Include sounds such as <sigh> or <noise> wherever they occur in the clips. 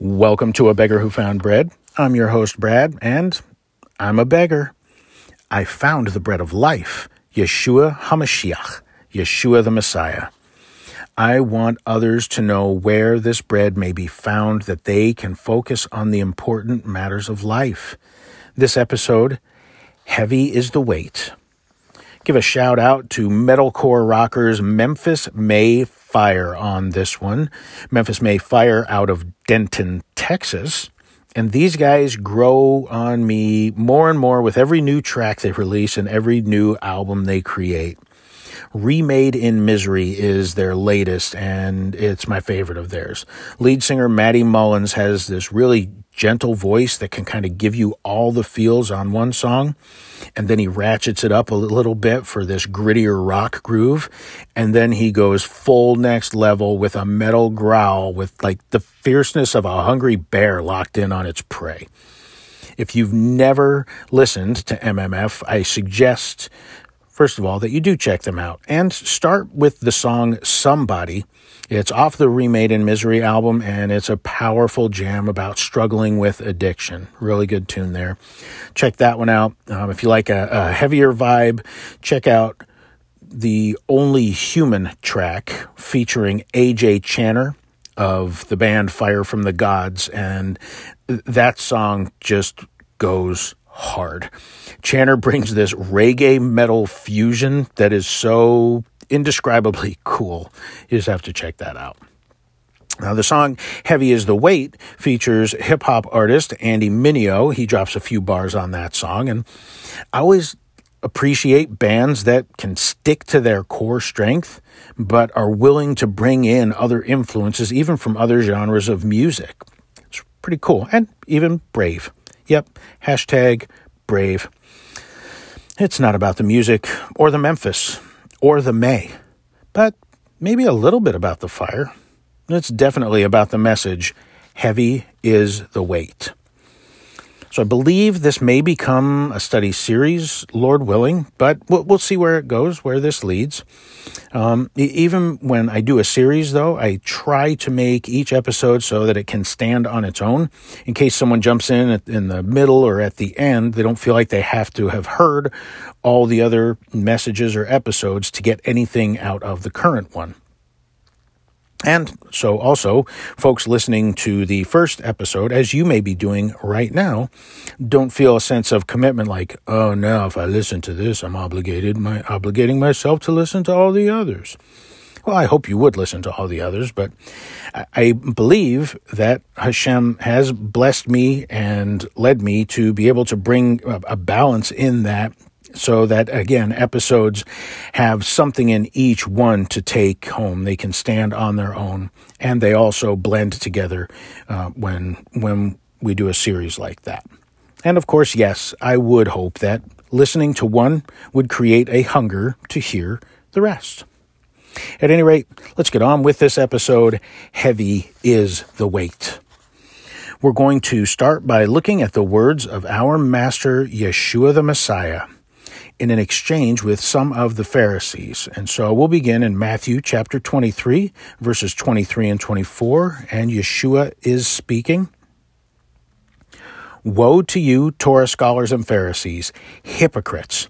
Welcome to A Beggar Who Found Bread. I'm your host, Brad, and I'm a beggar. I found the bread of life, Yeshua HaMashiach, Yeshua the Messiah. I want others to know where this bread may be found that they can focus on the important matters of life. This episode, Heavy is the Weight. Give a shout out to metalcore rockers Memphis May Fire on this one. Memphis May Fire out of Denton, Texas. And these guys grow on me more and more with every new track they release and every new album they create. Remade in Misery is their latest, and it's my favorite of theirs. Lead singer Matty Mullins has this really gentle voice that can kind of give you all the feels on one song. And then he ratchets it up a little bit for this grittier rock groove. And then he goes full next level with a metal growl with like the fierceness of a hungry bear locked in on its prey. If you've never listened to MMF, I suggest first of all, that you do check them out and start with the song Somebody. It's off the Remade in Misery album and it's a powerful jam about struggling with addiction. Really good tune there. Check that one out. Um, if you like a, a heavier vibe, check out the Only Human track featuring AJ Channer of the band Fire from the Gods. And that song just goes hard. Channer brings this reggae metal fusion that is so indescribably <laughs> cool. You just have to check that out. Now, the song Heavy is the Weight features hip hop artist Andy Mineo. He drops a few bars on that song, and I always appreciate bands that can stick to their core strength, but are willing to bring in other influences, even from other genres of music. It's pretty cool and even brave. Yep, hashtag brave. It's not about the music or the Memphis or the May, but maybe a little bit about the fire. It's definitely about the message heavy is the weight. So I believe this may become a study series, Lord willing, but we'll, we'll see where it goes, where this leads. Um, even when I do a series, though, I try to make each episode so that it can stand on its own. In case someone jumps in at, in the middle or at the end, they don't feel like they have to have heard all the other messages or episodes to get anything out of the current one. And so, also, folks listening to the first episode, as you may be doing right now, don't feel a sense of commitment like, oh, now if I listen to this, I'm obligated, my, obligating myself to listen to all the others. Well, I hope you would listen to all the others, but I, believe that Hashem has blessed me and led me to be able to bring a balance in that so that again episodes have something in each one to take home. They can stand on their own and they also blend together uh, when when we do a series like that. And of course yes i would hope that listening to one would create a hunger to hear the rest. At any rate let's get on with this episode. Heavy is the weight. We're going to start by looking at the words of our master Yeshua the Messiah in an exchange with some of the Pharisees. And so we'll begin in Matthew chapter 23, verses 23 and 24, and Yeshua is speaking. Woe to you, Torah scholars and Pharisees, hypocrites!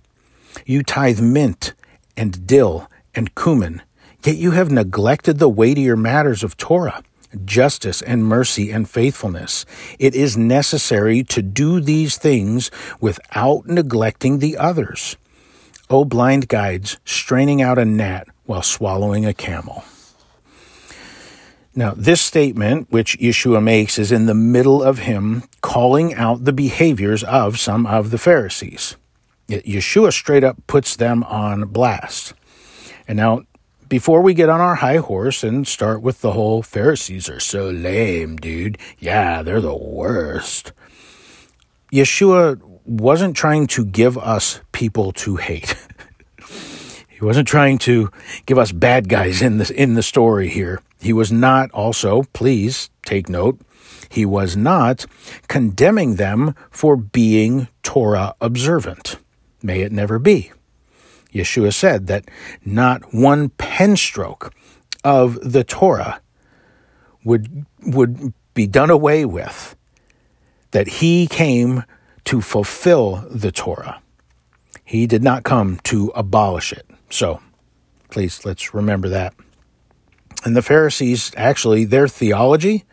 You tithe mint and dill and cumin, yet you have neglected the weightier matters of Torah justice and mercy and faithfulness. It is necessary to do these things without neglecting the others. O blind guides, straining out a gnat while swallowing a camel. Now, this statement, which Yeshua makes, is in the middle of him calling out the behaviors of some of the Pharisees. Yeshua straight up puts them on blast. And now, before we get on our high horse and start with the whole Pharisees are so lame, dude. Yeah, they're the worst. Yeshua wasn't trying to give us people to hate. <laughs> he wasn't trying to give us bad guys in the, in the story here. He was not also, please take note, he was not condemning them for being Torah observant. May it never be. Yeshua said that not one pen stroke of the Torah would would be done away with, that he came to fulfill the Torah. He did not come to abolish it. So please, let's remember that. And the Pharisees, actually, their theology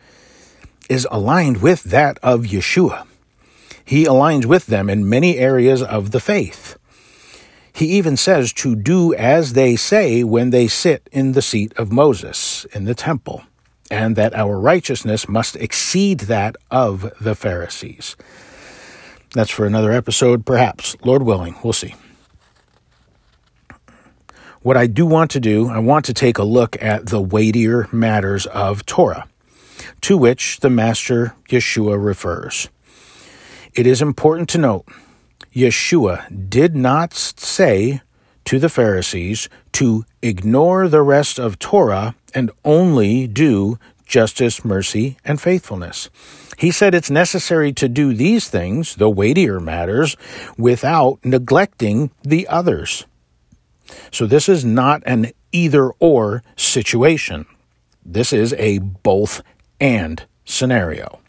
is aligned with that of Yeshua. He aligns with them in many areas of the faith. He even says to do as they say when they sit in the seat of Moses in the temple, and that our righteousness must exceed that of the Pharisees. That's for another episode, perhaps. Lord willing, we'll see. What I do want to do, I want to take a look at the weightier matters of Torah, to which the Master Yeshua refers. It is important to note Yeshua did not say to the Pharisees to ignore the rest of Torah and only do justice, mercy, and faithfulness. He said it's necessary to do these things, the weightier matters, without neglecting the others. So this is not an either or situation. This is a both and scenario.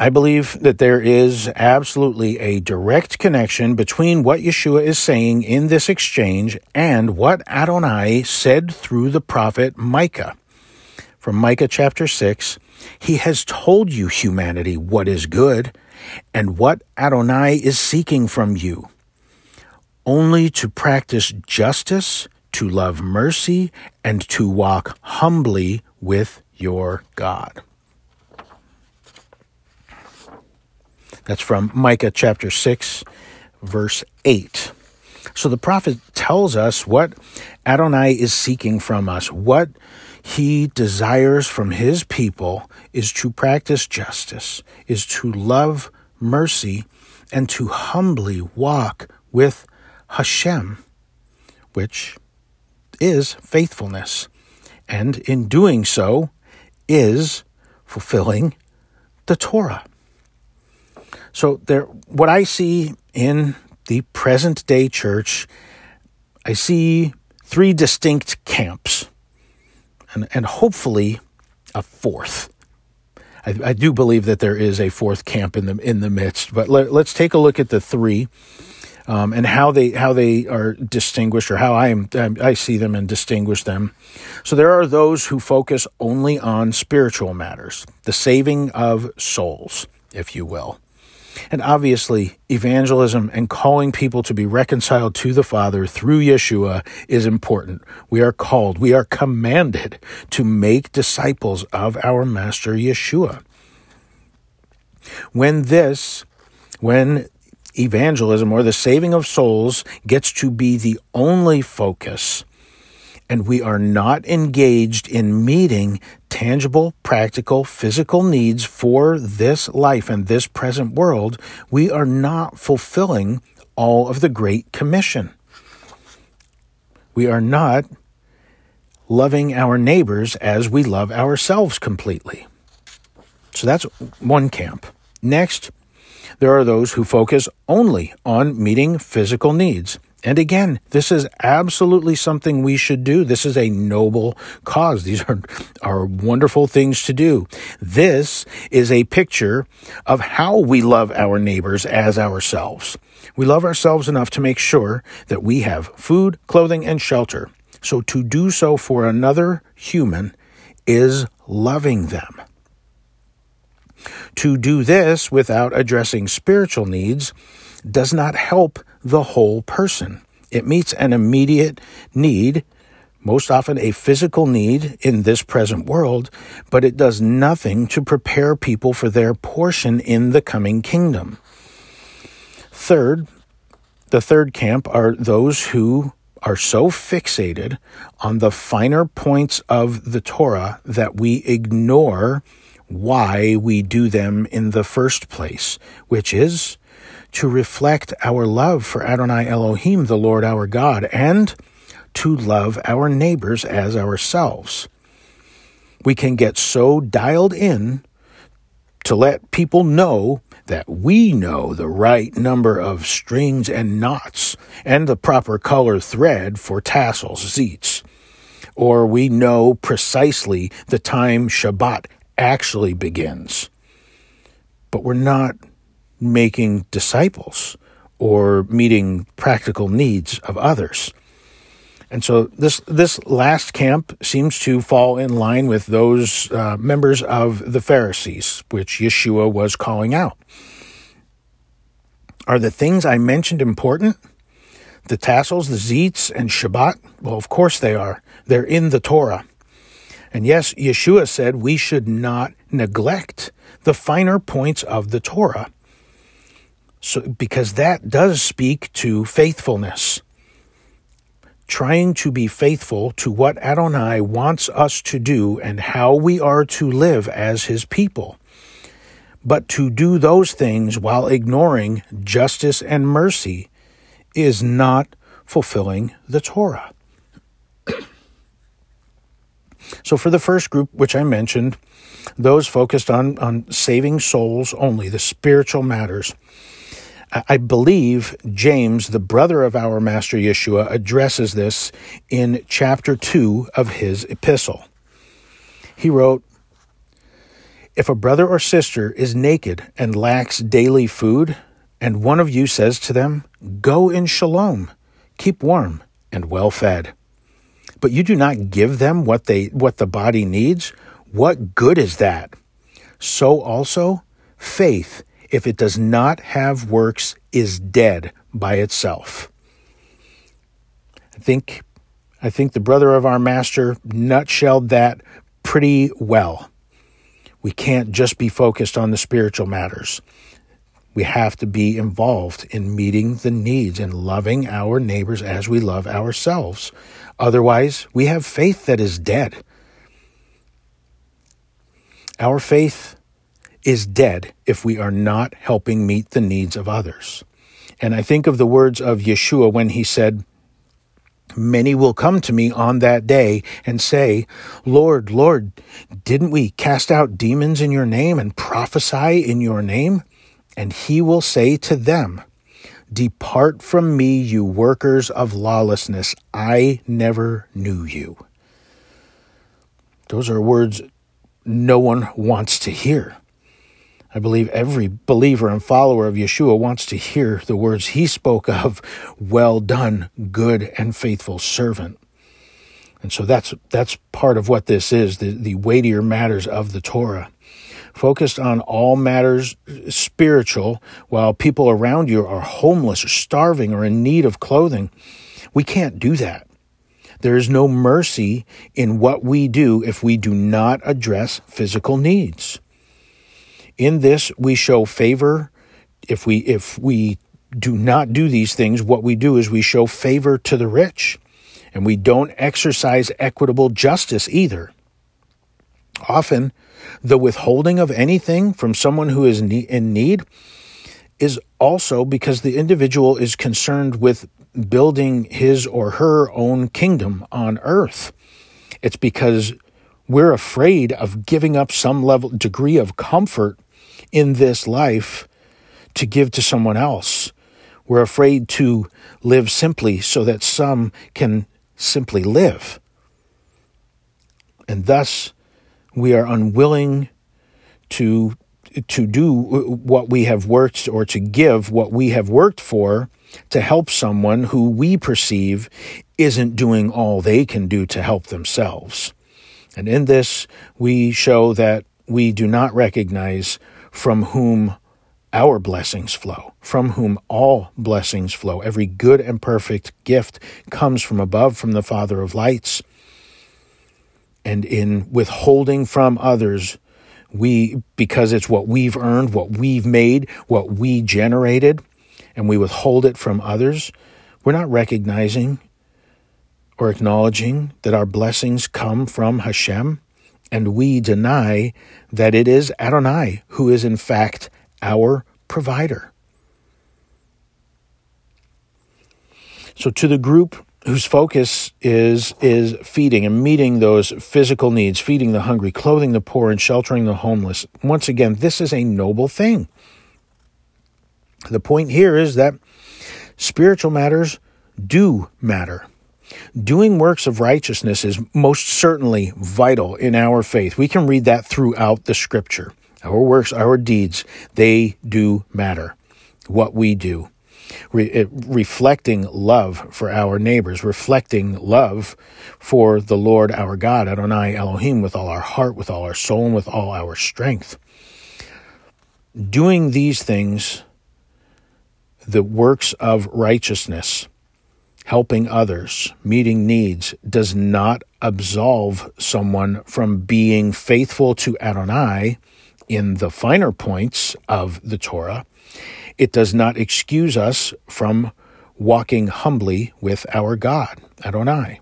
I believe that there is absolutely a direct connection between what Yeshua is saying in this exchange and what Adonai said through the prophet Micah. From Micah chapter 6, he has told you, humanity, what is good and what Adonai is seeking from you. Only to practice justice, to love mercy, and to walk humbly with your God. That's from Micah chapter 6, verse 8. So the prophet tells us what Adonai is seeking from us. What he desires from his people is to practice justice, is to love mercy, and to humbly walk with Hashem, which is faithfulness. And in doing so, is fulfilling the Torah. So there, what I see in the present day church, I see three distinct camps, and, and hopefully a fourth. I, I, do believe that there is a fourth camp in the in the midst, but let, us take a look at the three um, and how they how they are distinguished, or how I am I see them and distinguish them. So there are those who focus only on spiritual matters, the saving of souls, if you will. And obviously, evangelism and calling people to be reconciled to the Father through Yeshua is important. We are called, we are commanded to make disciples of our Master Yeshua. When this, when evangelism or the saving of souls gets to be the only focus, and we are not engaged in meeting tangible, practical, physical needs for this life and this present world, we are not fulfilling all of the Great Commission. We are not loving our neighbors as we love ourselves completely. So that's one camp. Next, there are those who focus only on meeting physical needs. And again, this is absolutely something we should do. This is a noble cause. These are, are wonderful things to do. This is a picture of how we love our neighbors as ourselves. We love ourselves enough to make sure that we have food, clothing, and shelter. So to do so for another human is loving them. To do this without addressing spiritual needs does not help the whole person. It meets an immediate need, most often a physical need in this present world, but it does nothing to prepare people for their portion in the coming kingdom. Third, the third camp are those who are so fixated on the finer points of the Torah that we ignore why we do them in the first place, which is to reflect our love for Adonai Elohim, the Lord our God, and to love our neighbors as ourselves. We can get so dialed in to let people know that we know the right number of strings and knots and the proper color thread for tassels, zeets, or we know precisely the time Shabbat actually begins. But we're not making disciples or meeting practical needs of others. And so this this last camp seems to fall in line with those uh, members of the Pharisees, which Yeshua was calling out. Are the things I mentioned important? The tassels, the zeets, and Shabbat? Well, of course they are. They're in the Torah. And yes, Yeshua said we should not neglect the finer points of the Torah. So, because that does speak to faithfulness. Trying to be faithful to what Adonai wants us to do and how we are to live as his people. But to do those things while ignoring justice and mercy is not fulfilling the Torah. <coughs> so, for the first group, which I mentioned, those focused on, on saving souls only, the spiritual matters, I believe James, the brother of our Master Yeshua, addresses this in chapter 2 of his epistle. He wrote, If a brother or sister is naked and lacks daily food, and one of you says to them, Go in shalom, keep warm and well fed, but you do not give them what they what the body needs, what good is that? So also faith if it does not have works, is dead by itself. I think, I think the brother of our master nutshelled that pretty well. We can't just be focused on the spiritual matters. We have to be involved in meeting the needs and loving our neighbors as we love ourselves. Otherwise, we have faith that is dead. Our faith is dead if we are not helping meet the needs of others. And I think of the words of Yeshua when he said, Many will come to me on that day and say, Lord, Lord, didn't we cast out demons in your name and prophesy in your name? And he will say to them, Depart from me, you workers of lawlessness. I never knew you. Those are words no one wants to hear. I believe every believer and follower of Yeshua wants to hear the words he spoke of, well done, good and faithful servant. And so that's that's part of what this is, the, the weightier matters of the Torah. Focused on all matters spiritual, while people around you are homeless or starving or in need of clothing. We can't do that. There is no mercy in what we do if we do not address physical needs. In this we show favor. If we if we do not do these things, what we do is we show favor to the rich, and we don't exercise equitable justice either. Often, the withholding of anything from someone who is in need is also because the individual is concerned with building his or her own kingdom on earth. It's because we're afraid of giving up some level degree of comfort in this life to give to someone else. We're afraid to live simply so that some can simply live. And thus, we are unwilling to, to do what we have worked or to give what we have worked for to help someone who we perceive isn't doing all they can do to help themselves. And in this, we show that we do not recognize from whom our blessings flow, from whom all blessings flow. Every good and perfect gift comes from above, from the Father of lights. And in withholding from others, we, because it's what we've earned, what we've made, what we generated, and we withhold it from others, we're not recognizing or acknowledging that our blessings come from Hashem and we deny that it is Adonai who is in fact our provider. So to the group whose focus is is feeding and meeting those physical needs, feeding the hungry, clothing the poor and sheltering the homeless. Once again, this is a noble thing. The point here is that spiritual matters do matter. Doing works of righteousness is most certainly vital in our faith. We can read that throughout the scripture. Our works, our deeds, they do matter. What we do. Re- reflecting love for our neighbors, reflecting love for the Lord our God, Adonai Elohim, with all our heart, with all our soul, and with all our strength. Doing these things, the works of righteousness, helping others, meeting needs, does not absolve someone from being faithful to Adonai in the finer points of the Torah. It does not excuse us from walking humbly with our God, Adonai.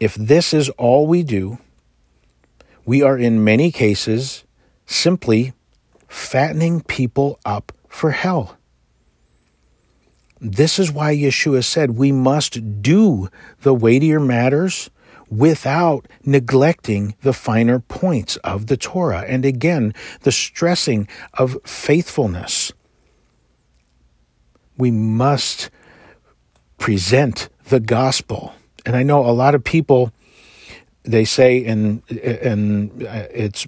If this is all we do, we are in many cases simply fattening people up for hell. This is why Yeshua said we must do the weightier matters without neglecting the finer points of the Torah. And again, the stressing of faithfulness. We must present the gospel. And I know a lot of people they say and and it's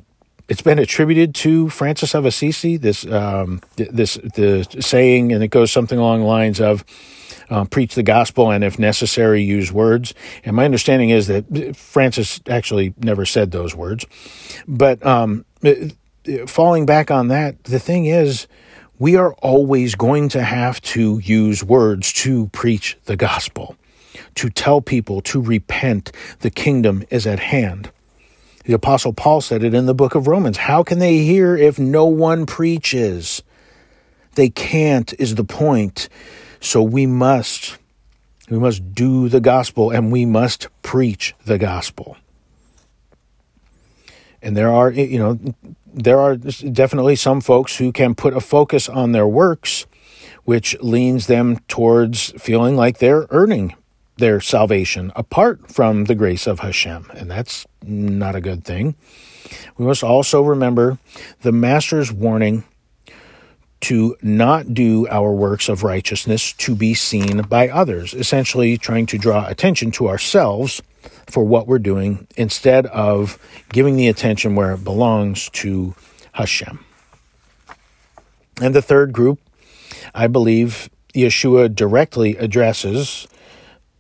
it's been attributed to Francis of Assisi. This um, this the saying, and it goes something along the lines of. Uh, preach the gospel and if necessary use words and my understanding is that francis actually never said those words but um, falling back on that the thing is we are always going to have to use words to preach the gospel to tell people to repent the kingdom is at hand the Apostle Paul said it in the book of Romans. How can they hear if no one preaches? They can't, is the point. So we must. We must do the gospel and we must preach the gospel. And there are, you know, there are definitely some folks who can put a focus on their works, which leans them towards feeling like they're earning their salvation apart from the grace of Hashem. And that's not a good thing. We must also remember the Master's warning to not do our works of righteousness to be seen by others, essentially trying to draw attention to ourselves for what we're doing instead of giving the attention where it belongs to Hashem. And the third group, I believe Yeshua directly addresses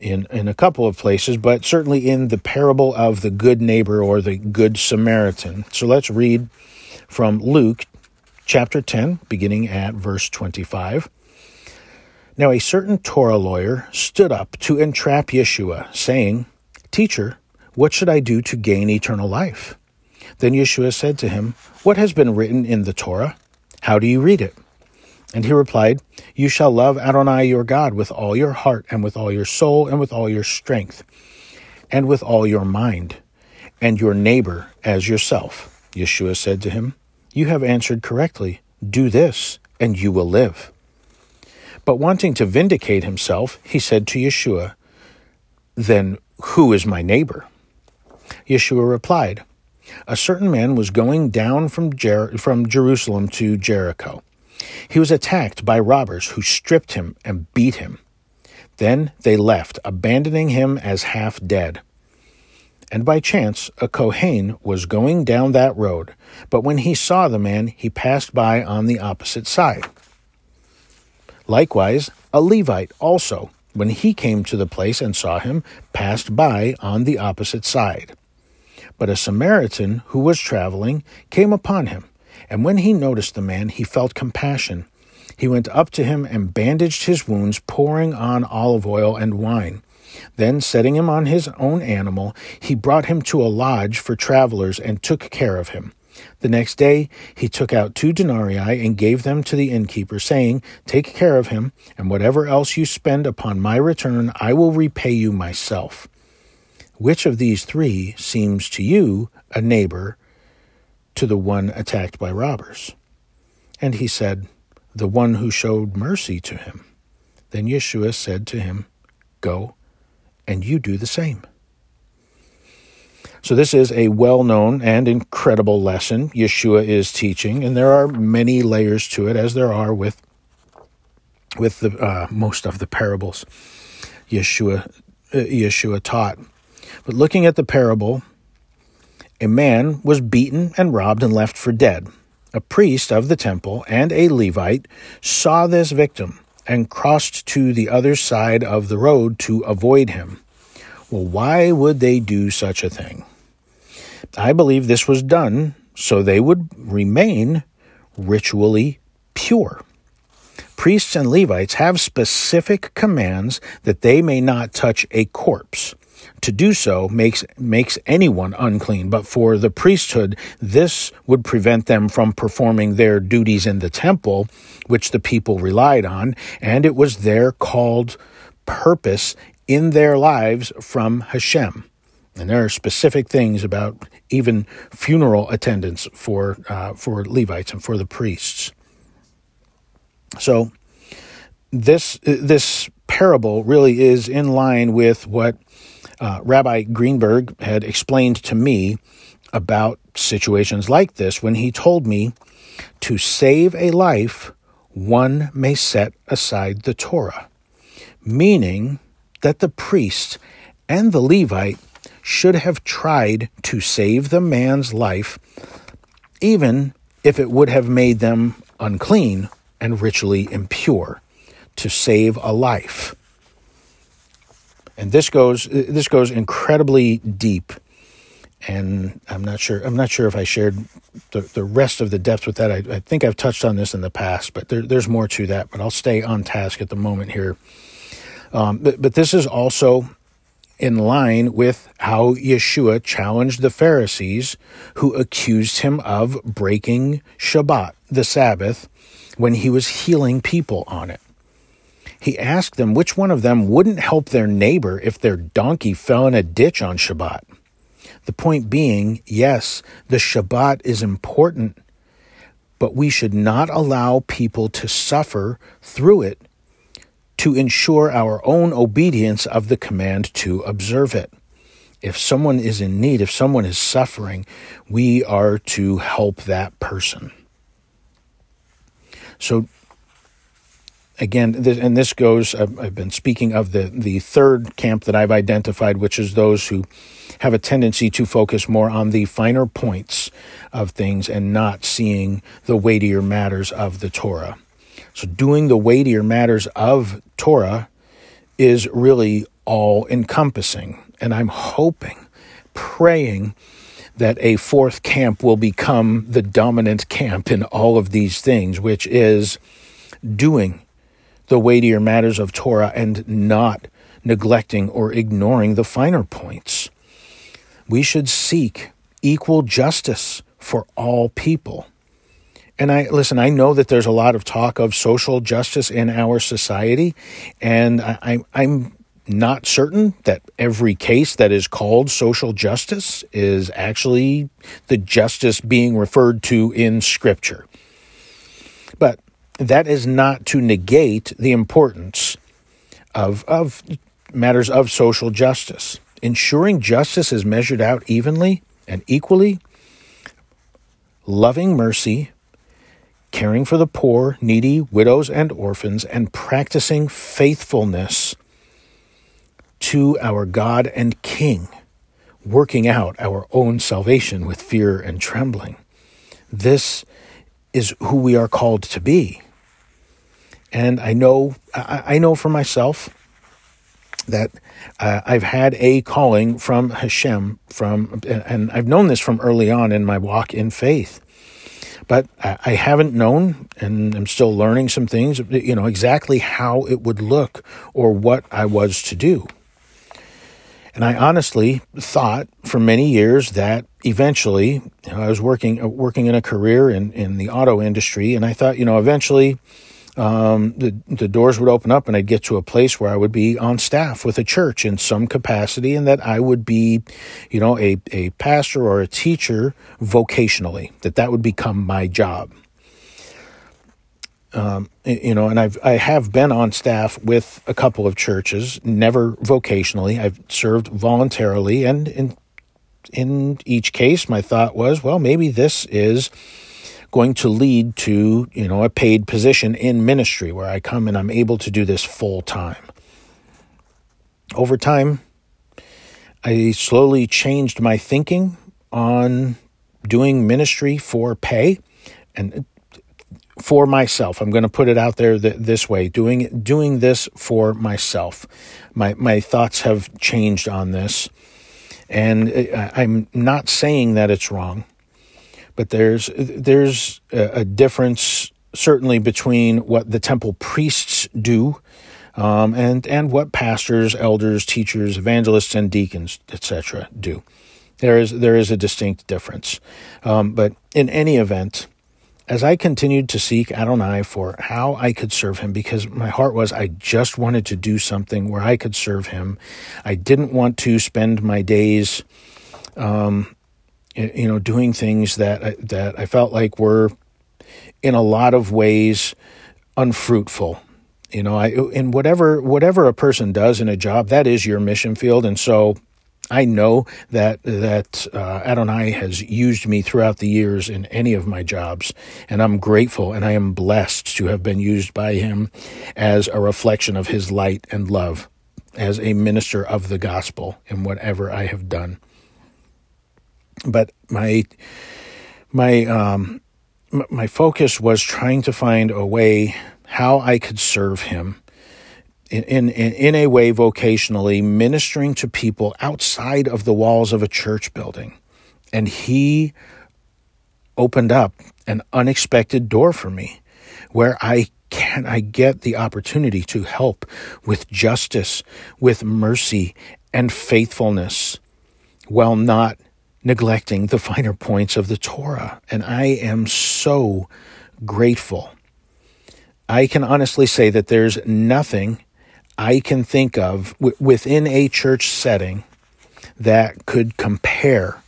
in, in a couple of places, but certainly in the parable of the good neighbor or the good Samaritan. So let's read from Luke chapter 10, beginning at verse 25. Now, a certain Torah lawyer stood up to entrap Yeshua, saying, Teacher, what should I do to gain eternal life? Then Yeshua said to him, What has been written in the Torah? How do you read it? And he replied, You shall love Adonai your God with all your heart, and with all your soul, and with all your strength, and with all your mind, and your neighbor as yourself. Yeshua said to him, You have answered correctly. Do this, and you will live. But wanting to vindicate himself, he said to Yeshua, Then who is my neighbor? Yeshua replied, A certain man was going down from, Jer- from Jerusalem to Jericho he was attacked by robbers who stripped him and beat him. Then they left, abandoning him as half dead. And by chance, a Kohen was going down that road, but when he saw the man, he passed by on the opposite side. Likewise, a Levite also, when he came to the place and saw him, passed by on the opposite side. But a Samaritan who was traveling came upon him and when he noticed the man, he felt compassion. He went up to him and bandaged his wounds, pouring on olive oil and wine. Then, setting him on his own animal, he brought him to a lodge for travelers and took care of him. The next day he took out two denarii and gave them to the innkeeper, saying, Take care of him, and whatever else you spend upon my return, I will repay you myself. Which of these three seems to you a neighbor to the one attacked by robbers. And he said, The one who showed mercy to him. Then Yeshua said to him, Go, and you do the same. So, this is a well known and incredible lesson Yeshua is teaching, and there are many layers to it, as there are with, with the, uh, most of the parables. Yeshua, uh, Yeshua taught. But looking at the parable, a man was beaten and robbed and left for dead. A priest of the temple and a Levite saw this victim and crossed to the other side of the road to avoid him. Well, why would they do such a thing? I believe this was done so they would remain ritually pure. Priests and Levites have specific commands that they may not touch a corpse. To do so makes, makes anyone unclean, but for the priesthood, this would prevent them from performing their duties in the temple, which the people relied on, and it was their called purpose in their lives from Hashem. And there are specific things about even funeral attendance for uh, for Levites and for the priests. So this this parable really is in line with what uh, Rabbi Greenberg had explained to me about situations like this when he told me to save a life, one may set aside the Torah, meaning that the priest and the Levite should have tried to save the man's life, even if it would have made them unclean and ritually impure, to save a life. And this goes this goes incredibly deep, and I'm not sure I'm not sure if I shared the, the rest of the depth with that. I, I think I've touched on this in the past, but there, there's more to that. But I'll stay on task at the moment here. Um, but, but this is also in line with how Yeshua challenged the Pharisees who accused him of breaking Shabbat, the Sabbath, when he was healing people on it. He asked them which one of them wouldn't help their neighbor if their donkey fell in a ditch on Shabbat. The point being, yes, the Shabbat is important, but we should not allow people to suffer through it to ensure our own obedience of the command to observe it. If someone is in need, if someone is suffering, we are to help that person. So again, this, and this goes, I've, I've, been speaking of the, the third camp that I've identified, which is those who have a tendency to focus more on the finer points of things and not seeing the weightier matters of the Torah. So, doing the weightier matters of Torah is really all encompassing. And I'm hoping, praying, that a fourth camp will become the dominant camp in all of these things, which is doing the weightier matters of Torah and not neglecting or ignoring the finer points. We should seek equal justice for all people. And I listen, I know that there's a lot of talk of social justice in our society, and I, am not certain that every case that is called social justice is actually the justice being referred to in Scripture. But that is not to negate the importance of, of matters of social justice. Ensuring justice is measured out evenly and equally, loving mercy, caring for the poor, needy, widows, and orphans, and practicing faithfulness to our God and King, working out our own salvation with fear and trembling. This is who we are called to be. And I know, I, know for myself that uh, I've had a calling from Hashem from, and I've known this from early on in my walk in faith. But I haven't known, and I'm still learning some things, you know, exactly how it would look or what I was to do. And I honestly thought for many years that eventually, you know, I was working working in a career in, in the auto industry, and I thought, you know, eventually um, the, the doors would open up and I'd get to a place where I would be on staff with a church in some capacity and that I would be, you know, a, a pastor or a teacher vocationally, that that would become my job. Um, you know, and I've, I have been on staff with a couple of churches, never vocationally. I've served voluntarily and in, in each case, my thought was, well, maybe this is, going to lead to, you know, a paid position in ministry where I come and I'm able to do this full time. over time, I slowly changed my thinking on doing ministry for pay and for myself. I'm going to put it out there th- this way: doing doing this for myself. My my thoughts have changed on this, and uh, I'm not saying that it's wrong, but there's there's a, a difference certainly between what the temple priests do. Um, and and what pastors, elders, teachers, evangelists, and deacons, etc., do. There is there is a distinct difference, um, but in any event, as I continued to seek Adonai for how I could serve him, because my heart was I just wanted to do something where I could serve him. I didn't want to spend my days, um, you know, doing things that I, that I felt like were, in a lot of ways, unfruitful. You know, I in whatever whatever a person does in a job, that is your mission field, and so I know that that uh, Adonai has used me throughout the years in any of my jobs, and I'm grateful and I am blessed to have been used by Him as a reflection of His light and love, as a minister of the gospel in whatever I have done. But my my um, my focus was trying to find a way how I could serve Him in, in, in a way vocationally ministering to people outside of the walls of a church building. And he opened up an unexpected door for me where I can I get the opportunity to help with justice, with mercy and faithfulness while not neglecting the finer points of the Torah. And I am so grateful. I can honestly say that there's nothing I can think of w- within a church setting that could compare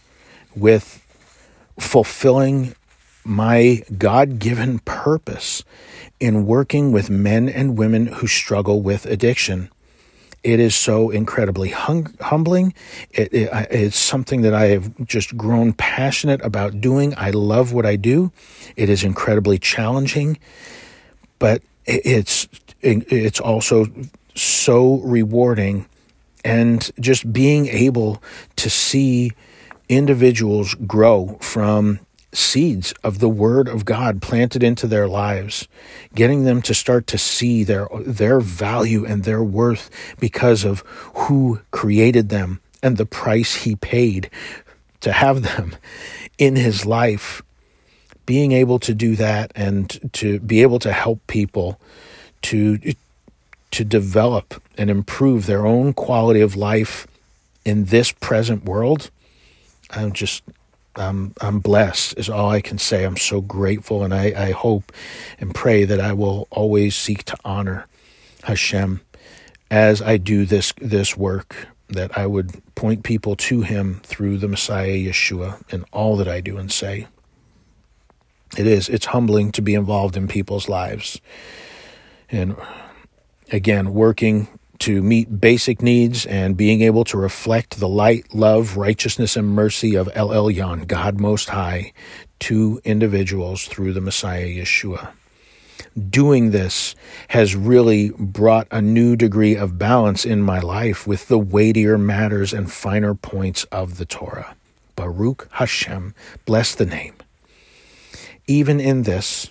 with fulfilling my God given purpose in working with men and women who struggle with addiction. It is so incredibly hum- humbling. It, it, it's something that I have just grown passionate about doing. I love what I do. It is incredibly challenging, but it's it's also so rewarding and just being able to see individuals grow from seeds of the word of God planted into their lives, getting them to start to see their their value and their worth because of who created them and the price he paid to have them in his life. Being able to do that and to be able to help people to to develop and improve their own quality of life in this present world, I'm just I'm I'm blessed is all I can say. I'm so grateful and I, I hope and pray that I will always seek to honor Hashem as I do this this work, that I would point people to him through the Messiah Yeshua in all that I do and say. It is. It's humbling to be involved in people's lives. And again, working to meet basic needs and being able to reflect the light, love, righteousness, and mercy of El Elyon, God Most High, to individuals through the Messiah Yeshua. Doing this has really brought a new degree of balance in my life with the weightier matters and finer points of the Torah. Baruch Hashem, bless the name. Even in this,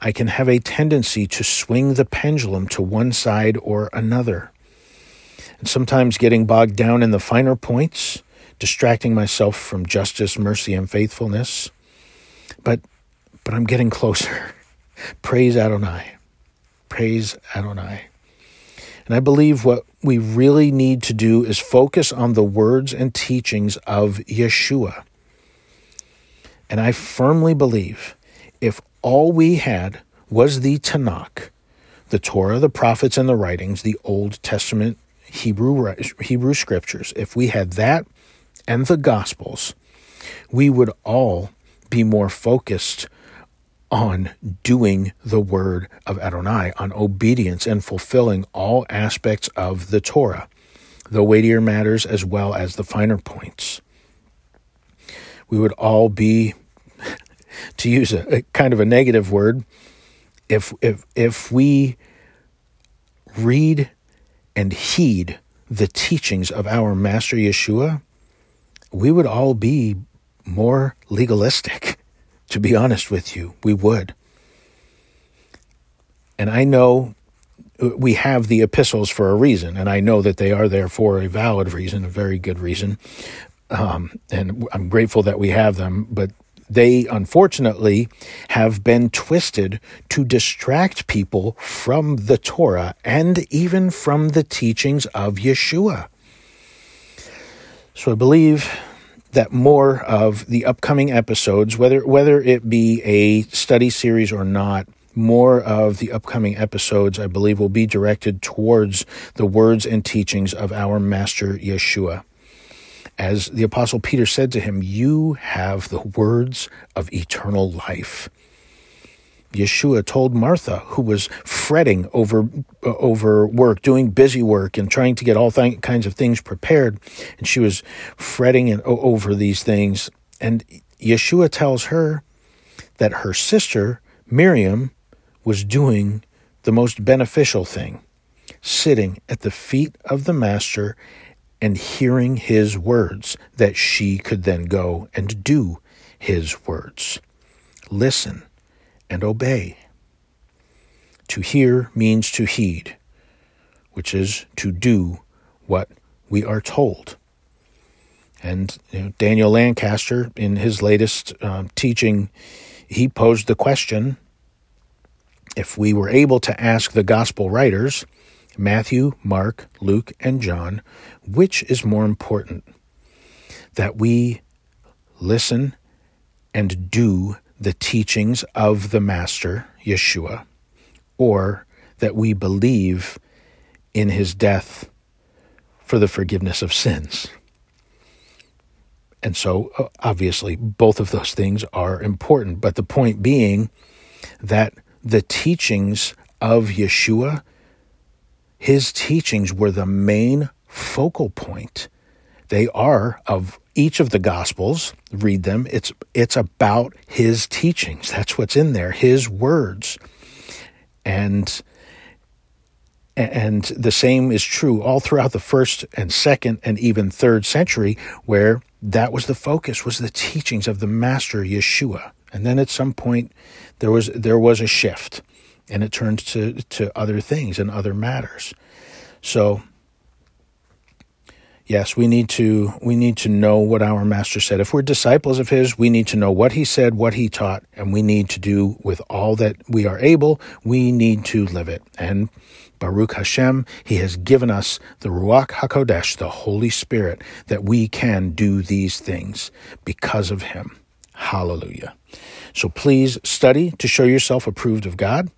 I can have a tendency to swing the pendulum to one side or another. And sometimes getting bogged down in the finer points, distracting myself from justice, mercy, and faithfulness. But but I'm getting closer. <laughs> Praise Adonai. Praise Adonai. And I believe what we really need to do is focus on the words and teachings of Yeshua. And I firmly believe if all we had was the Tanakh, the Torah, the prophets, and the writings, the Old Testament Hebrew Hebrew scriptures. If we had that and the Gospels, we would all be more focused on doing the word of Adonai, on obedience and fulfilling all aspects of the Torah, the weightier matters as well as the finer points. We would all be to use a, a kind of a negative word, if if if we read and heed the teachings of our Master Yeshua, we would all be more legalistic. <laughs> To be honest with you, we would. And I know we have the epistles for a reason, and I know that they are there for a valid reason, a very good reason. Um, and I'm grateful that we have them, but they unfortunately have been twisted to distract people from the Torah and even from the teachings of Yeshua. So I believe that more of the upcoming episodes, whether whether it be a study series or not, more of the upcoming episodes, I believe, will be directed towards the words and teachings of our Master Yeshua. As the Apostle Peter said to him, You have the words of eternal life. Yeshua told Martha, who was fretting over uh, over work, doing busy work, and trying to get all th- kinds of things prepared, and she was fretting and, over these things. And Yeshua tells her that her sister Miriam was doing the most beneficial thing, sitting at the feet of the Master and hearing his words, that she could then go and do his words. Listen and obey. To hear means to heed, which is to do what we are told. And you know, Daniel Lancaster, in his latest uh, teaching, he posed the question if we were able to ask the gospel writers, Matthew, Mark, Luke, and John, which is more important? That we listen and do the teachings of the Master, Yeshua, or that we believe in his death for the forgiveness of sins. And so, uh, obviously, both of those things are important. But the point being that the teachings of Yeshua, his teachings were the main focal point. They are of each of the gospels. Read them. It's it's about his teachings. That's what's in there his words. And and the same is true all throughout the first and second and even third century where that was the focus was the teachings of the master yeshua. And then at some point there was there was a shift and it turns to to other things and other matters so Yes, we need to we need to know what our master said. If we're disciples of his, we need to know what he said, what he taught, and we need to do with all that we are able, we need to live it. And Baruch Hashem, he has given us the Ruach HaKodesh, the Holy Spirit, that we can do these things because of him. Hallelujah. So please study to show yourself approved of God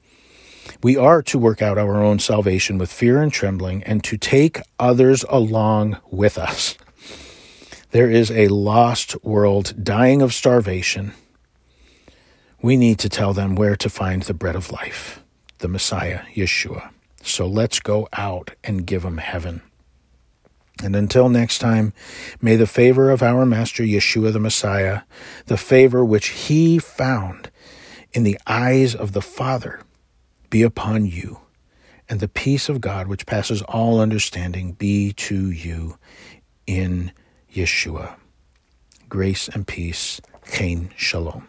we are to work out our own salvation with fear and trembling and to take others along with us. There is a lost world dying of starvation. We need to tell them where to find the bread of life, the Messiah, Yeshua. So let's go out and give them heaven. And until next time, may the favor of our Master Yeshua the Messiah, the favor which he found in the eyes of the Father, be upon you, and the peace of God, which passes all understanding, be to you in Yeshua. Grace and peace. Kain Shalom.